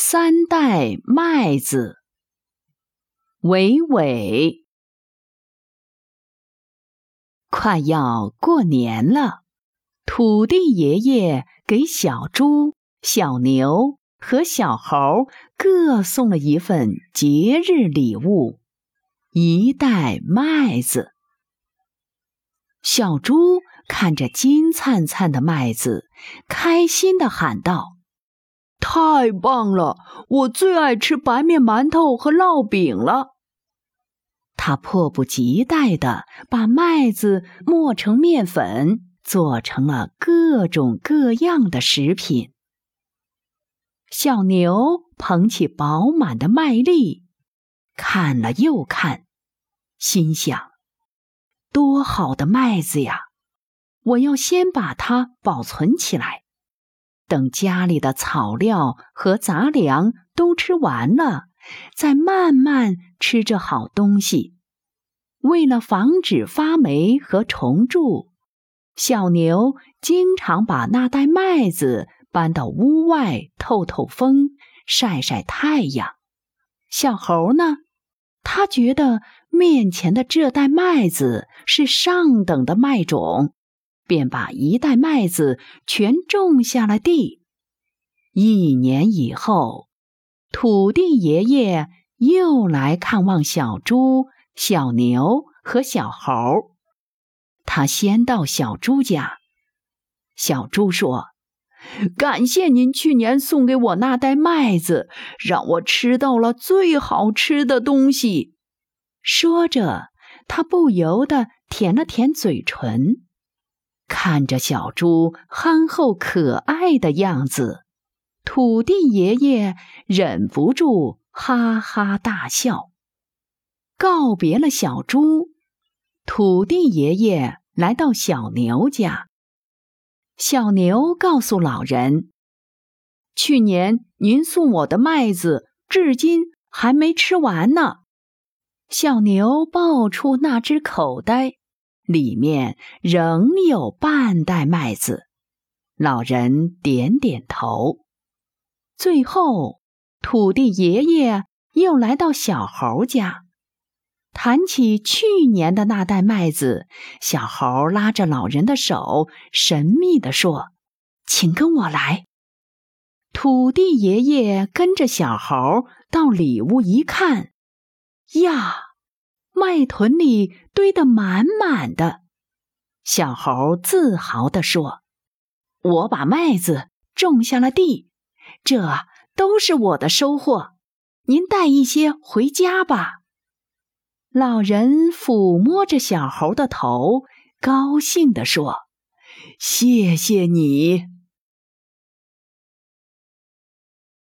三袋麦子。伟伟，快要过年了，土地爷爷给小猪、小牛和小猴各送了一份节日礼物——一袋麦子。小猪看着金灿灿的麦子，开心的喊道。太棒了！我最爱吃白面馒头和烙饼了。他迫不及待地把麦子磨成面粉，做成了各种各样的食品。小牛捧起饱满的麦粒，看了又看，心想：多好的麦子呀！我要先把它保存起来。等家里的草料和杂粮都吃完了，再慢慢吃这好东西。为了防止发霉和虫蛀，小牛经常把那袋麦子搬到屋外透透风、晒晒太阳。小猴呢，他觉得面前的这袋麦子是上等的麦种。便把一袋麦子全种下了地。一年以后，土地爷爷又来看望小猪、小牛和小猴。他先到小猪家。小猪说：“感谢您去年送给我那袋麦子，让我吃到了最好吃的东西。”说着，他不由得舔了舔嘴唇。看着小猪憨厚可爱的样子，土地爷爷忍不住哈哈大笑。告别了小猪，土地爷爷来到小牛家。小牛告诉老人：“去年您送我的麦子，至今还没吃完呢。”小牛抱出那只口袋。里面仍有半袋麦子，老人点点头。最后，土地爷爷又来到小猴家，谈起去年的那袋麦子，小猴拉着老人的手，神秘地说：“请跟我来。”土地爷爷跟着小猴到里屋一看，呀！麦屯里堆得满满的，小猴自豪地说：“我把麦子种下了地，这都是我的收获。您带一些回家吧。”老人抚摸着小猴的头，高兴地说：“谢谢你。”